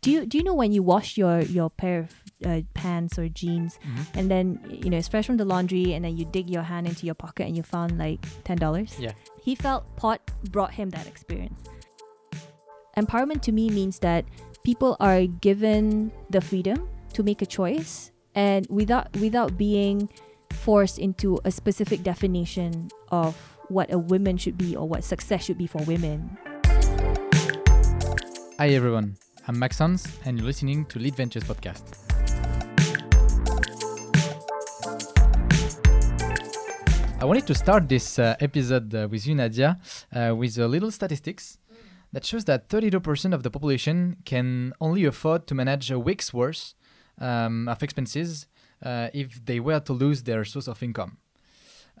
Do you do you know when you wash your your pair of uh, pants or jeans, Mhm. and then you know it's fresh from the laundry, and then you dig your hand into your pocket and you found like ten dollars? Yeah. He felt Pod brought him that experience. Empowerment to me means that people are given the freedom to make a choice and without without being forced into a specific definition of what a woman should be or what success should be for women. Hi everyone, I'm Maxence and you're listening to Lead Ventures podcast. I wanted to start this uh, episode uh, with you, Nadia, uh, with a little statistics that shows that 32% of the population can only afford to manage a week's worth um, of expenses uh, if they were to lose their source of income.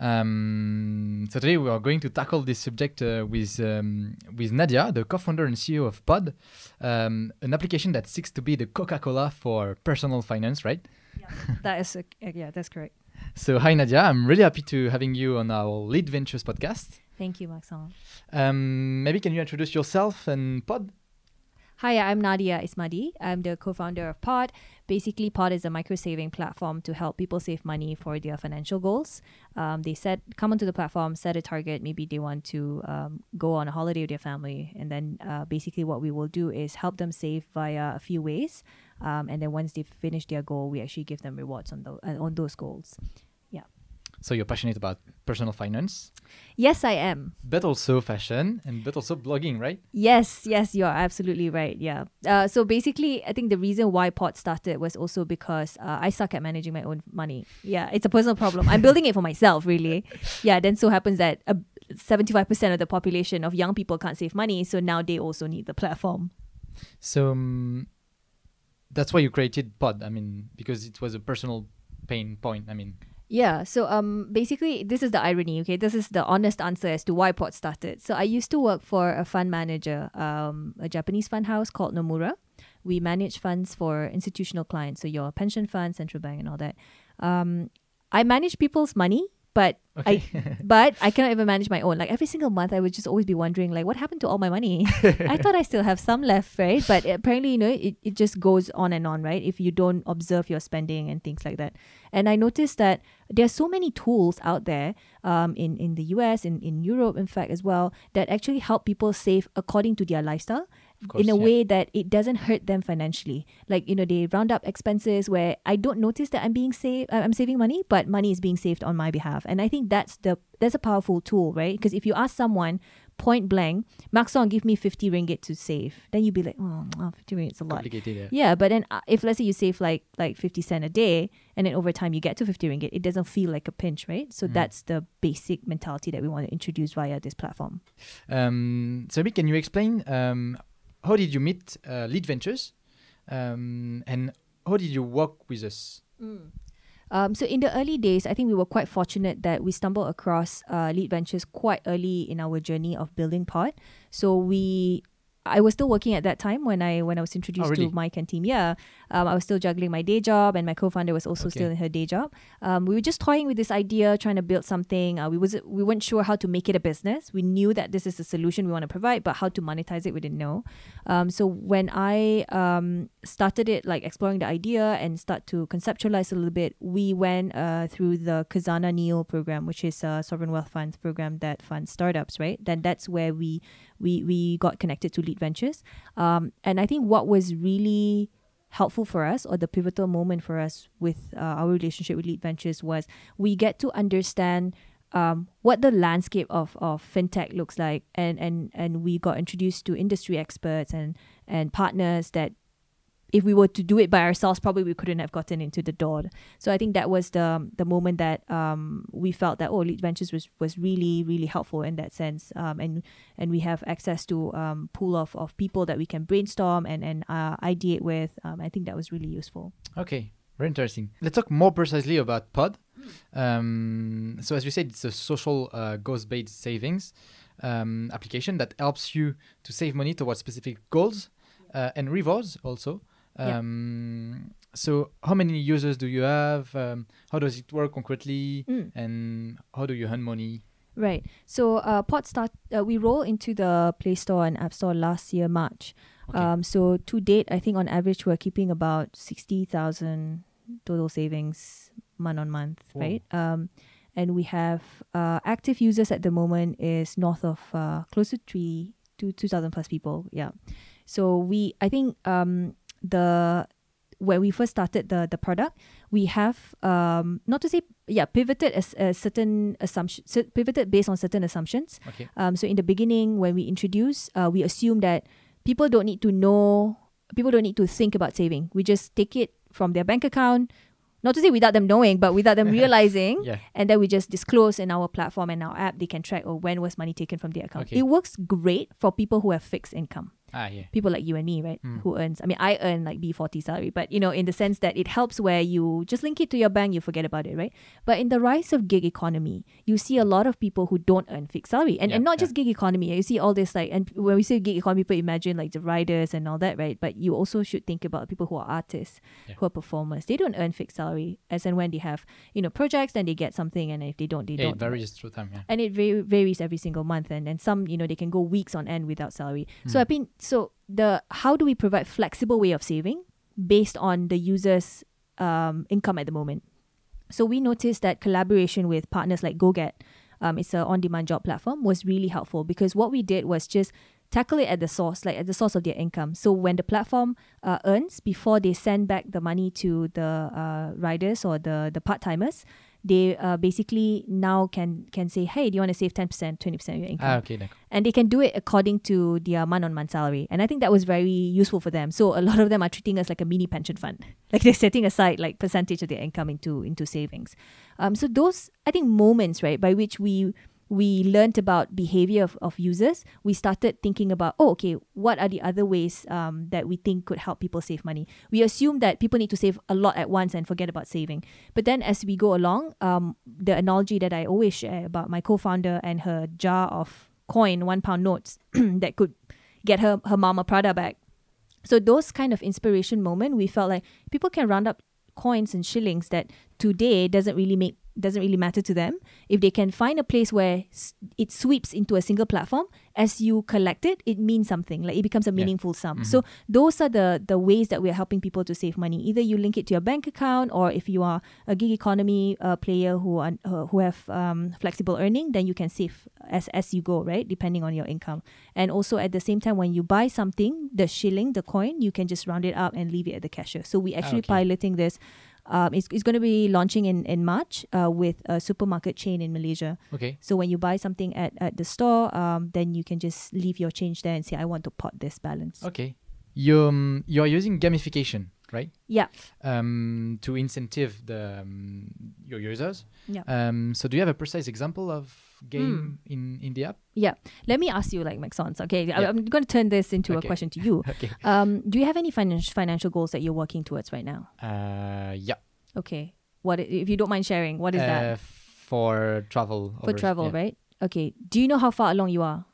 Um, so today we are going to tackle this subject uh, with um, with Nadia, the co-founder and CEO of Pod, um, an application that seeks to be the Coca-Cola for personal finance, right? Yeah, that is yeah, that's correct. So hi Nadia, I'm really happy to having you on our Lead Ventures podcast. Thank you, Maxence. Um, maybe can you introduce yourself and Pod? Hi, I'm Nadia Ismadi. I'm the co-founder of Pod. Basically, Pod is a micro-saving platform to help people save money for their financial goals. Um, they set come onto the platform, set a target. Maybe they want to um, go on a holiday with their family, and then uh, basically what we will do is help them save via a few ways. Um, and then once they finish their goal, we actually give them rewards on those uh, on those goals. So you're passionate about personal finance, Yes, I am. but also fashion and but also blogging, right? Yes, yes, you're absolutely right. Yeah. Uh, so basically, I think the reason why Pod started was also because uh, I suck at managing my own money. Yeah, it's a personal problem. I'm building it for myself, really. Yeah. Then so happens that uh, 75% of the population of young people can't save money, so now they also need the platform. So um, that's why you created Pod. I mean, because it was a personal pain point. I mean, Yeah, so um basically this is the irony, okay? This is the honest answer as to why Pod started. So I used to work for a fund manager, um a Japanese fund house called Nomura. We manage funds for institutional clients, so your pension fund, central bank and all that. Um I manage people's money, but okay. but I cannot even manage my own. Like every single month I would just always be wondering like what happened to all my money? I thought I still have some left, right? But apparently, you know, it, it just goes on and on, right? If you don't observe your spending and things like that. And I noticed that there are so many tools out there um, in, in the US, in, in Europe, in fact, as well, that actually help people save according to their lifestyle course, in a yeah. way that it doesn't hurt them financially. Like, you know, they round up expenses where I don't notice that I'm being saved, I'm saving money, but money is being saved on my behalf. And I think that's the that's a powerful tool, right? Because if you ask someone point blank, Maxence, give me 50 ringgit to save, then you'd be like, oh, wow, 50 ringgit is a lot. Yeah. Yeah, but then uh, if let's say you save like like 50 cent a day and then over time you get to 50 ringgit, it doesn't feel like a pinch, right? So Mm. that's the basic mentality that we want to introduce via this platform. Um, so, maybe can you explain um, how did you meet uh, Lead Ventures, um, and how did you work with us? Um, so in the early days, I think we were quite fortunate that we stumbled across uh, Lead Ventures quite early in our journey of building Pod. So we, I was still working at that time when I when I was introduced really? to Mike and team. Yeah, um, I was still juggling my day job, and my co-founder was also Okay. still in her day job. Um, we were just toying with this idea, trying to build something. Uh, we was we weren't sure how to make it a business. We knew that this is a solution we want to provide, but how to monetize it, we didn't know. Um, so when I um, started it, like exploring the idea and start to conceptualize a little bit, we went uh, through the Khazanah Neo program, which is a sovereign wealth funds program that funds startups, right? Then that's where we we we got connected to Lead Ventures. Um, and I think what was really helpful for us or the pivotal moment for us with uh, our relationship with Lead Ventures was we get to understand um, what the landscape of, of fintech looks like and, and, and we got introduced to industry experts and, and partners that if we were to do it by ourselves probably we couldn't have gotten into the door so i think that was the the moment that um, we felt that oh lead ventures was, was really really helpful in that sense um, and and we have access to um, pool of, of people that we can brainstorm and and uh, ideate with um, i think that was really useful Okay, very interesting. Let's talk more precisely about Pod. Um, so, as you said, it's a social uh, goals-based savings um, application that helps you to save money towards specific goals uh, and rewards also. Yeah. Um, So, how many users do you have? Um, how does it work concretely? Mm. And how do you earn money? Right. So uh, Pod start. Uh, we roll into the Play Store and App Store last year March. Okay. Um, so to date, I think on average we're keeping about sixty thousand total savings month on month, right? Um, and we have uh, active users at the moment is north of uh, close to three to two thousand plus people. Yeah. So we, I think, um, the when we first started the the product, we have um, not to say yeah pivoted as a certain assumption pivoted based on certain assumptions. Okay. Um, so in the beginning, when we introduce, uh, we assume that people don't need to know, people don't need to think about saving. We just take it from their bank account. Not to say without them knowing, but without them realizing, Yeah. and then we just disclose in our platform and our app. They can track oh when was money taken from their account. Okay. It works great for people who have fixed income Ah, yeah. people like you and me, right? Mm. Who earns, I mean, I earn like B40 salary, but you know, in the sense that it helps where you just link it to your bank, you forget about it, right? But in the rise of gig economy, you see a lot of people who don't earn fixed salary. And, Yeah, and not yeah. just gig economy, you see all this like, and when we say gig economy, people imagine like the riders and all that, right? But you also should think about people who are artists, who are performers. They don't earn fixed salary. As and when they have, you know, projects, then they get something. And if they don't, they don't. it varies through time. Yeah. and it va- varies every single month and and some you know they can go weeks on end without salary so Mm. i mean so the how do we provide flexible way of saving based on the user's um, income at the moment so we noticed that collaboration with partners like GoGet, um, it's an on-demand job platform, was really helpful because what we did was just tackle it at the source, like at the source of their income. So when the platform uh, earns before they send back the money to the uh, riders or the the part timers, they uh, basically now can can say, hey, do you want to save ten percent, twenty percent of your income? Ah, okay. d'accord. and they can do it according to their month on month salary. And I think that was very useful for them. So a lot of them are treating us like a mini pension fund. Like they're setting aside like percentage of their income into into savings. Um, so those I think moments right by which we we learned about behavior of, of users, we started thinking about, oh, okay, what are the other ways um, that we think could help people save money? We assume that people need to save a lot at once and forget about saving. But then as we go along, um, the analogy that I always share about my co-founder and her jar of coin, one pound notes that could get her, her mom a Prada bag. So those kind of inspiration moment, we felt like people can round up coins and shillings that today doesn't really make doesn't really matter to them. If they can find a place where it sweeps into a single platform as you collect it it means something. Like it becomes a Yeah. meaningful sum. So those are the the ways that we're helping people to save money. Either you link it to your bank account or if you are a gig economy uh, player who are uh, who have um, flexible earning then you can save as as you go right? Depending on your income. And also at the same time when you buy something the shilling the coin you can just round it up and leave it at the cashier. So we actually okay. piloting this um, it's, it's going to be launching in, in March uh, with a supermarket chain in Malaysia. Okay. So when you buy something at, at the store, um, then you can just leave your change there and say, I want to pot this balance. Okay. You um, you are using gamification, right? Yeah. Um, to incentive the um, your users. Yeah. Um, so do you have a precise example of game Hmm. in in the app? Yeah. Let me ask you, like Maxence, okay? I- Yeah. I'm going to turn this into a question to you. okay. Um, do you have any financial financial goals that you're working towards right now? Uh, yeah. Okay. What if you don't mind sharing? What is uh, that For travel. for travel, yeah. right? Okay. Do you know how far along you are?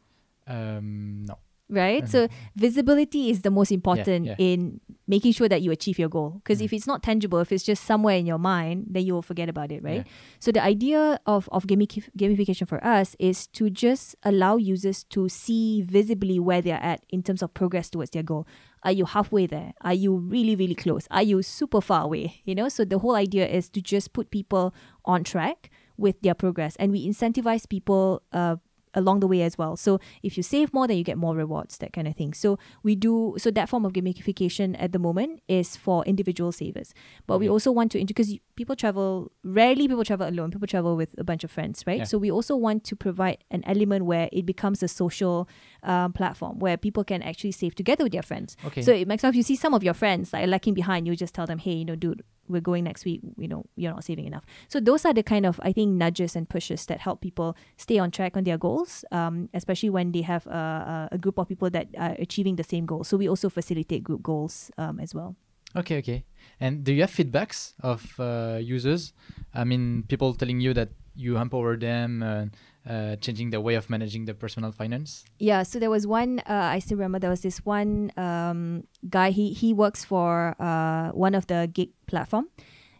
Um, no. Right. Mhm. So visibility is the most important yeah. in making sure that you achieve your goal. Because Mm. if it's not tangible, if it's just somewhere in your mind, then you will forget about it, right? Yeah. So the idea of of gamifi- gamification for us is to just allow users to see visibly where they're at in terms of progress towards their goal. Are you halfway there? Are you really really close? Are you super far away? You know. So the whole idea is to just put people on track with their progress, and we incentivize people. Uh, along the way as well. So if you save more, then you get more rewards, that kind of thing. So we do so that form of gamification at the moment is for individual savers. But we also want to because people travel rarely people travel alone. People travel with a bunch of friends, right? Yeah. So we also want to provide an element where it becomes a social um, platform where people can actually save together with their friends. Okay. So it makes sense. If you see some of your friends like lacking behind, you just tell them, hey, you know, dude, we're going next week. You know, you're not saving enough. So those are the kind of I think nudges and pushes that help people stay on track on their goals, um, especially when they have a, a, a group of people that are achieving the same goal. So we also facilitate group goals um, as well. Okay, okay. And do you have feedbacks of uh, users? I mean, people telling you that you empower them, uh, uh, changing the way of managing the personal finance. Yeah, so there was one. Uh, I still remember there was this one um, guy. He he works for uh, one of the gig platform.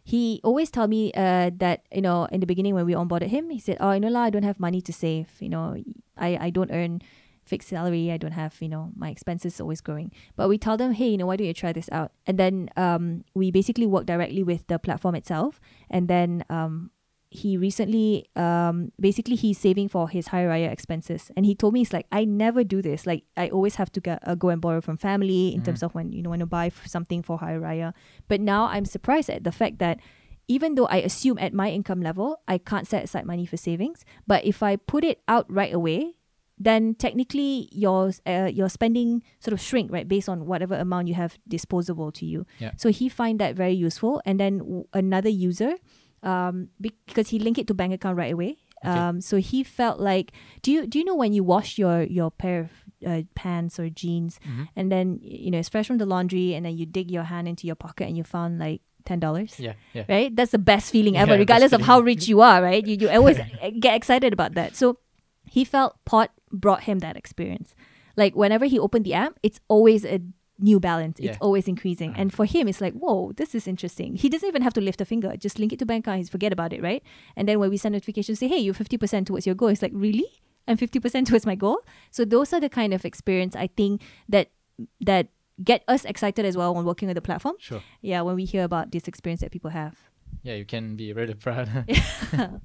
He always tell me uh, that you know in the beginning when we onboarded him, he said, "Oh, you know I don't have money to save. You know, I I don't earn." Fixed salary. I don't have, you know, my expenses always growing. But we tell them, hey, you know, why don't you try this out? And then um, we basically work directly with the platform itself. And then um, he recently, um, basically, he's saving for his Hari Raya expenses. And he told me, it's like, I never do this. Like, I always have to get, uh, go and borrow from family in Mhm. terms of when, you know, want to buy f- something for Hari Raya. But now I'm surprised at the fact that even though I assume at my income level, I can't set aside money for savings, but if I put it out right away, then technically your uh, your spending sort of shrink right based on whatever amount you have disposable to you. Yeah. So he find that very useful, and then w- another user, um, because he linked it to bank account right away. Okay. Um, so he felt like, do you do you know when you wash your your pair of uh, pants or jeans, Mhm. and then you know it's fresh from the laundry, and then you dig your hand into your pocket and you found like ten dollars Yeah, yeah. right? That's the best feeling ever, Yeah, regardless of how rich you are, right? You, you always get excited about that. So he felt Pod brought him that experience. Like whenever he opened the app, it's always a new balance. It's always increasing. And for him, it's like, whoa, this is interesting. He doesn't even have to lift a finger. Just link it to bank account. He's forget about it, right? And then when we send notifications, say, hey, you're 50% towards your goal. It's like, really? I'm 50% towards my goal? So those are the kind of experience I think that that get us excited as well when working with the platform. Sure. Yeah, when we hear about this experience that people have. Yeah, you can be really proud.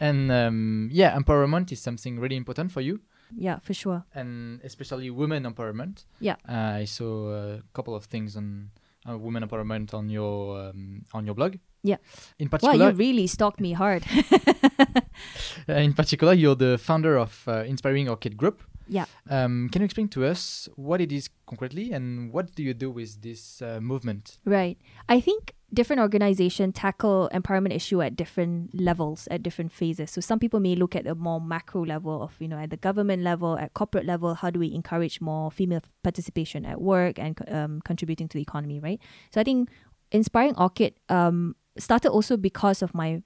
and um, yeah, empowerment is something really important for you, Yeah, for sure. and especially women empowerment. Yeah. Uh, I saw a couple of things on uh, women empowerment on your um, on your blog. Yeah. In particular, you really stalked me hard. uh, in particular, you're the founder of uh, Inspiring Orchid Group. Yeah. Um, can you explain to us what it is concretely and what do you do with this uh, movement? right. I think different organizations tackle empowerment issue at different levels, at different phases. So some people may look at a more macro level of, you know, at the government level, at corporate level, how do we encourage more female participation at work and um, contributing to the economy, right? So I think Inspiring Orchid um, started also because of my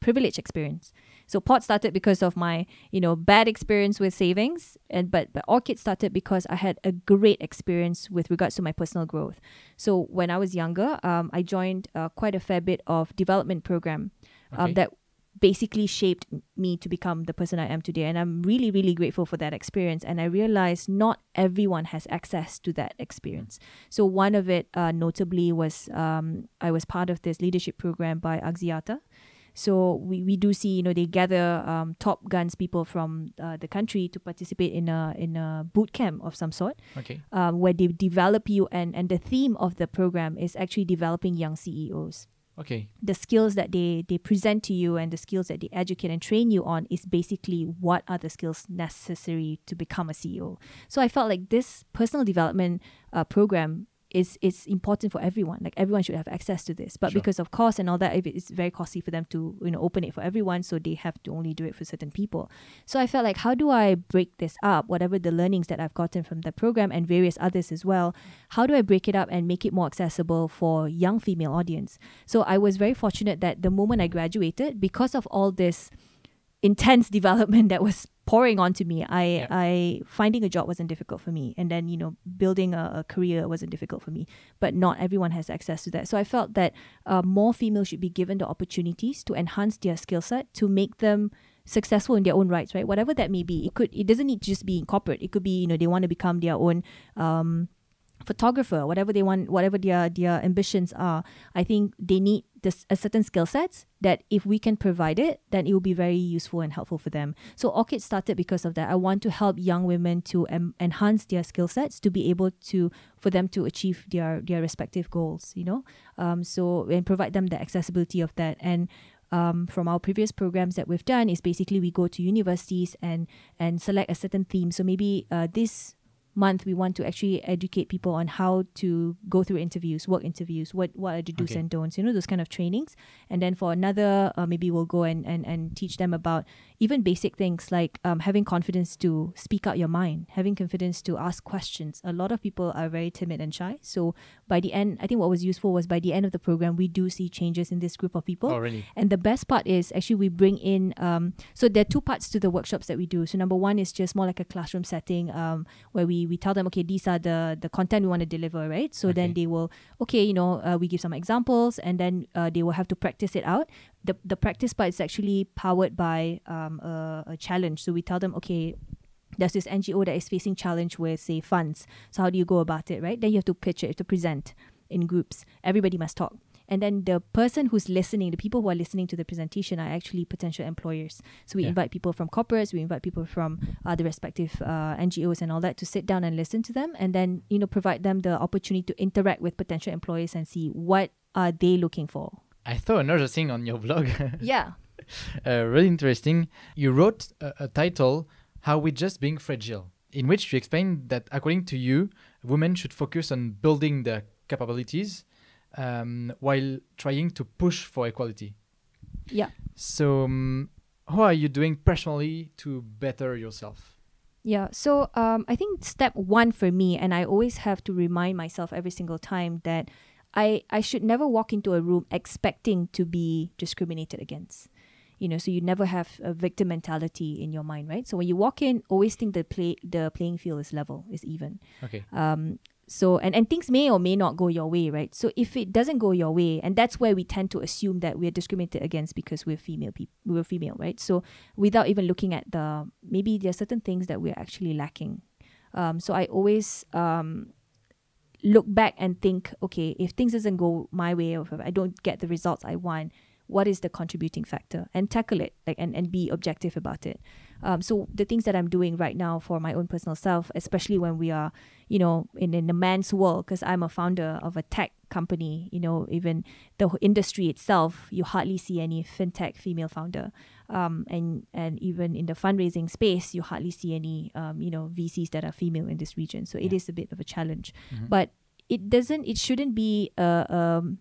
privilege experience. So pod started because of my, you know, bad experience with savings and but but orchid started because I had a great experience with regards to my personal growth. So when I was younger, um, I joined uh, quite a fair bit of development program um, Okay. that basically shaped me to become the person I am today. And I'm really, really grateful for that experience. And I realized not everyone has access to that experience. So one of it, uh, notably, was um, I was part of this leadership program by Axiata. So we, we do see you know they gather um, top guns people from uh, the country to participate in a in a boot camp of some sort Okay. um, where they develop you and and the theme of the program is actually developing young CEOs Okay. the skills that they they present to you and the skills that they educate and train you on is basically what are the skills necessary to become a CEO. So I felt like this personal development uh, program is is important for everyone. Like everyone should have access to this, but Sure. because of cost and all that, it's very costly for them to you know open it for everyone. So they have to only do it for certain people. So I felt like how do I break this up? Whatever the learnings that I've gotten from the program and various others as well, how do I break it up and make it more accessible for young female audience? So I was very fortunate that the moment I graduated, because of all this intense development that was pouring onto me, I Yeah. I finding a job wasn't difficult for me, and then you know building a, a career wasn't difficult for me. But not everyone has access to that, so I felt that uh, more females should be given the opportunities to enhance their skill set to make them successful in their own rights, right? Whatever that may be, it could it doesn't need to just be in corporate. It could be you know they want to become their own. Um, photographer whatever they want whatever their their ambitions are i think they need this a certain skill sets that if we can provide it then it will be very useful and helpful for them. So orchid started because of that. I want to help young women to um, enhance their skill sets to be able to for them to achieve their their respective goals you know? Um so and provide them the accessibility of that. And um, from our previous programs that we've done is basically we go to universities and and select a certain theme. So maybe uh, this month we want to actually educate people on how to go through interviews, work interviews, what what are the do's Okay. and don'ts, you know, those kind of trainings. And then for another, uh, maybe we'll go and, and and teach them about even basic things like um, having confidence to speak out your mind, having confidence to ask questions. A lot of people are very timid and shy. So by the end, I think what was useful was by the end of the program, we do see changes in this group of people. Oh, really? And the best part is actually we bring in um so there are two parts to the workshops that we do. So number one is just more like a classroom setting um where we we tell them okay these are the the content we want to deliver right. So then they will okay you know uh, we give some examples and then uh, they will have to practice it out. The the practice part is actually powered by um a, a challenge. So we tell them okay there's this NGO that is facing challenge with say funds. So how do you go about it, right? Then you have to pitch it, you have to present in groups. Everybody must talk. And then the person who's listening, the people who are listening to the presentation are actually potential employers. So we Yeah. invite people from corporates, we invite people from uh, the respective uh, NGOs and all that to sit down and listen to them, and then you know provide them the opportunity to interact with potential employers and see what are they looking for. I saw another thing on your blog, Yeah. uh, really interesting. You wrote a, a title, How We Just Being Fragile, in which you explain that according to you, women should focus on building their capabilities um, while trying to push for equality. Yeah. So, um, how are you doing personally to better yourself? Yeah. So um, I think step one for me, and I always have to remind myself every single time that I I should never walk into a room expecting to be discriminated against. You know, so you never have a victim mentality in your mind, right? So when you walk in, always think the play the playing field is level, is even. Okay. Um, so and, and things may or may not go your way, right? So if it doesn't go your way, and that's where we tend to assume that we're discriminated against because we're female people, we're female, right? So without even looking at the maybe there are certain things that we're actually lacking. Um, so I always um, look back and think, okay, if things doesn't go my way or if I don't get the results I want, what is the contributing factor and tackle it like and, and be objective about it um, so the things that i'm doing right now for my own personal self especially when we are you know in, in the man's world because i'm a founder of a tech company you know even the industry itself you hardly see any fintech female founder um, and and even in the fundraising space you hardly see any um, you know vcs that are female in this region so it Yeah. is a bit of a challenge Mhm. but it doesn't it shouldn't be a um,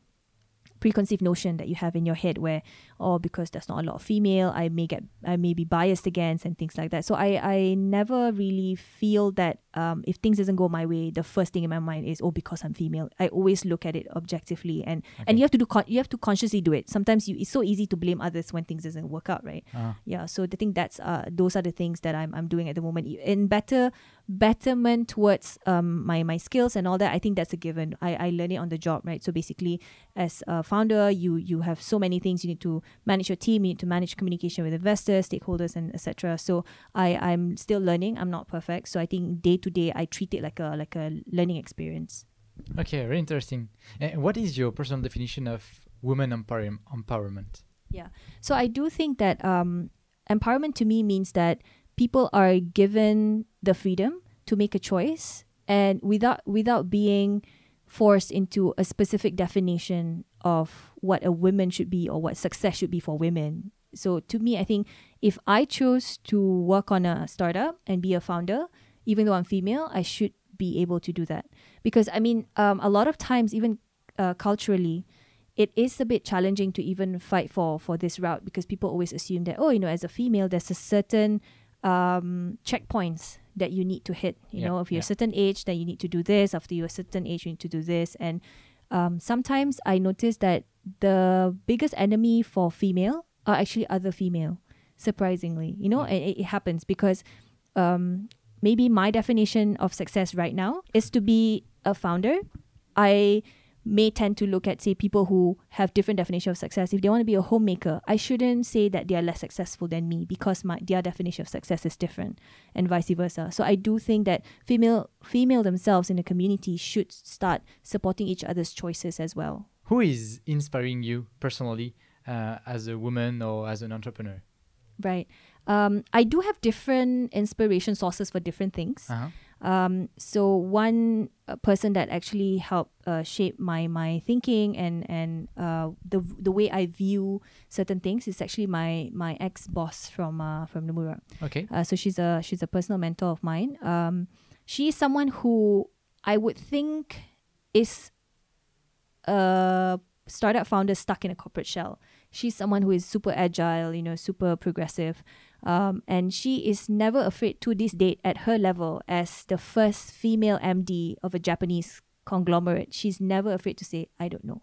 preconceived notion that you have in your head where oh because there's not a lot of female i may get i may be biased against and things like that. So i i never really feel that um, if things doesn't go my way the first thing in my mind is oh because i'm female. I always look at it objectively and Okay. and you have to do con- you have to consciously do it. Sometimes you it's so easy to blame others when things doesn't work out right? Uh, yeah so the thing that's uh those are the things that i'm, I'm doing at the moment. In better betterment towards um my my skills and all that i think that's a given. I i learn it on the job right? So basically as a founder you you have so many things you need to manage your team you need to manage communication with investors stakeholders and etc so i i'm still learning i'm not perfect so i think day to day i treat it like a like a learning experience okay, very interesting. And what is your personal definition of women empower- empowerment? Yeah. So I do think that um, empowerment to me means that people are given the freedom to make a choice and without without being forced into a specific definition of what a woman should be or what success should be for women. So to me, I think if I chose to work on a startup and be a founder, even though I'm female, I should be able to do that. Because I mean, um, a lot of times, even uh, culturally, it is a bit challenging to even fight for for this route because people always assume that oh you know as a female there's a certain um checkpoints that you need to hit you know if you're a certain age then you need to do this after you're a certain age you need to do this. And um sometimes i notice that the biggest enemy for female are actually other female surprisingly you know and it, it happens because um maybe my definition of success right now is to be a founder. I may tend to look at say people who have different definition of success. If they want to be a homemaker i shouldn't say that they are less successful than me because my their definition of success is different and vice versa. So i do think that female female themselves in the community should start supporting each other's choices as well. Who is inspiring you personally uh, as a woman or as an entrepreneur? right. Um, i do have different inspiration sources for different things. Uh-huh. Um, so one uh, person that actually helped uh, shape my my thinking and and uh, the the way I view certain things is actually my my ex boss from uh, from Nomura. Okay. Uh, so she's a she's a personal mentor of mine. Um, she is someone who I would think is a startup founder stuck in a corporate shell. She's someone who is super agile, you know, super progressive. Um, and she is never afraid to this date at her level as the first female MD of a Japanese conglomerate. She's never afraid to say, I don't know.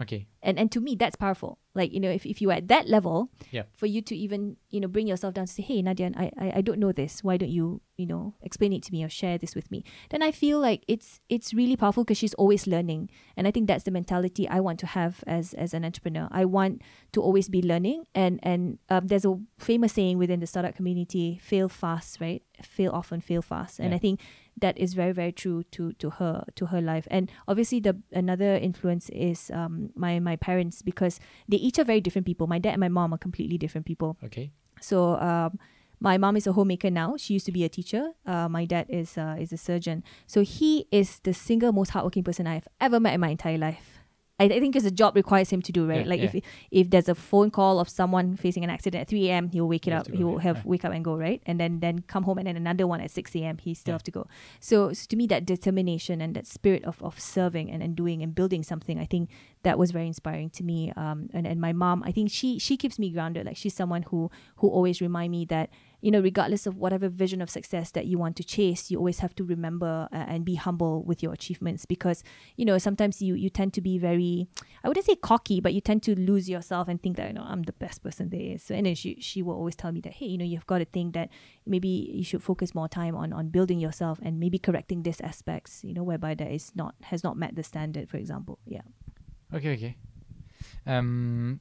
Okay. and and to me that's powerful. Like you know if, if you're at that level Yeah. for you to even you know bring yourself down to say hey nadia I, I i don't know this. Why don't you you know explain it to me or share this with me? Then i feel like it's it's really powerful because she's always learning. And i think that's the mentality i want to have as as an entrepreneur. I want to always be learning. And and um, there's a famous saying within the startup community fail fast right? Fail often fail fast. And Yeah. i think that is very very true to to her to her life and obviously the another influence is um my my parents because they each are very different people my dad and my mom are completely different people Okay. so um my mom is a homemaker now. She used to be a teacher. Uh, my dad is uh, is a surgeon. So he is the single most hardworking person I've ever met in my entire life. I, I think because the job requires him to do right. Yeah, like yeah. if if there's a phone call of someone facing an accident at three a.m., he'll wake it He up. He will have wake up and go right, and then then come home and then another one at six a.m. He still Yeah. have to go. So, so to me, that determination and that spirit of of serving and, and doing and building something, I think that was very inspiring to me. Um, and, and my mom, I think she she keeps me grounded. Like she's someone who who always remind me that you know regardless of whatever vision of success that you want to chase, you always have to remember uh, and be humble with your achievements because you know sometimes you you tend to be very I wouldn't say cocky, but you tend to lose yourself and think that you know I'm the best person there is. So and then she she will always tell me that hey you know you've got to think that maybe you should focus more time on on building yourself and maybe correcting these aspects you know whereby that is not has not met the standard for example yeah Okay. Okay. Um,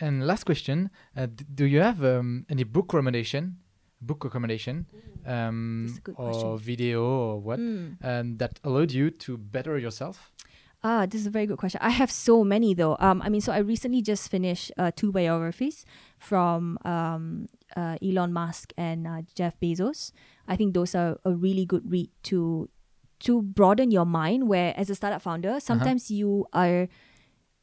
and last question: uh, d- Do you have um, any book recommendation? Book recommendation, um, That's a good or question. video or what, Mm. um, that allowed you to better yourself? Ah, this is a very good question. I have so many though. Um, I mean, so I recently just finished uh, two biographies from um, uh, Elon Musk and uh, Jeff Bezos. I think those are a really good read to to broaden your mind. Where as a startup founder, sometimes you are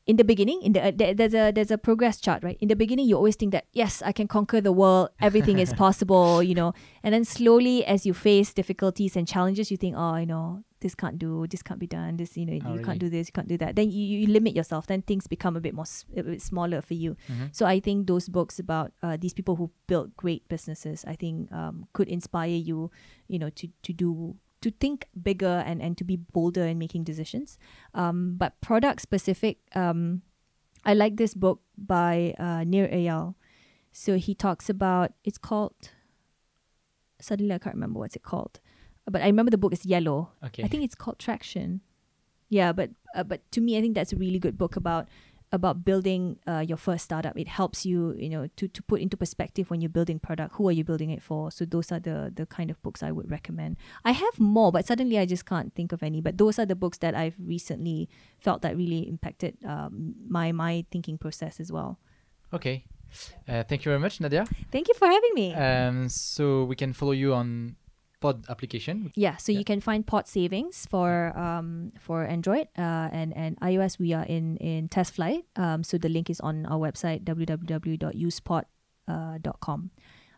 in the beginning in the uh, there, there's a there's a progress chart right? In the beginning you always think that yes i can conquer the world. Everything is possible you know. And then slowly as you face difficulties and challenges you think oh you know this can't do this can't be done. This you know Oh, you really? can't do this you can't do that. Then you, you limit yourself. Then things become a bit more a bit smaller for you. Mhm. so i think those books about uh, these people who built great businesses i think um, could inspire you you know to to do to think bigger and and to be bolder in making decisions um, but product specific um, i like this book by uh, Nir Eyal so he talks about it's called suddenly i can't remember what's it called but i remember the book is yellow Okay. I think it's called Traction. Yeah, but uh, but to me, I think that's a really good book about about building uh, your first startup. It helps you, you know, to to put into perspective when you're building product. Who are you building it for? So those are the the kind of books I would recommend. I have more, but suddenly I just can't think of any. But those are the books that I've recently felt that really impacted um, my my thinking process as well. okay. Uh, thank you very much, Nadia. Thank you for having me. Um, so we can follow you on Pod application. Yeah, so Yeah. you can find pod savings for um for Android uh and and iOS we are in in test flight. Um so the link is on our website www.usepod.com.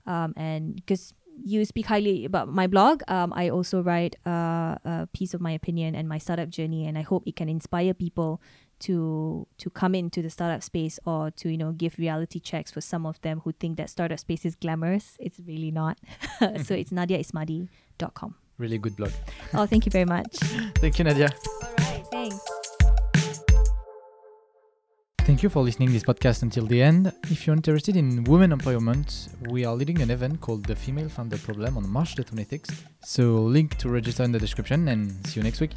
Um and because you speak highly about my blog, um I also write uh, a piece of my opinion and my startup journey and I hope it can inspire people to to come into the startup space or to you know give reality checks for some of them who think that startup space is glamorous. It's really not. so mm-hmm. it's nadiaismadi.com. Really good blog. Oh, thank you very much. Thank you, Nadia. All right, thanks. Thank you for listening this podcast until the end. If you're interested in women empowerment, we are leading an event called the Female Founder Problem on March the 26th. So link to register in the description and see you next week.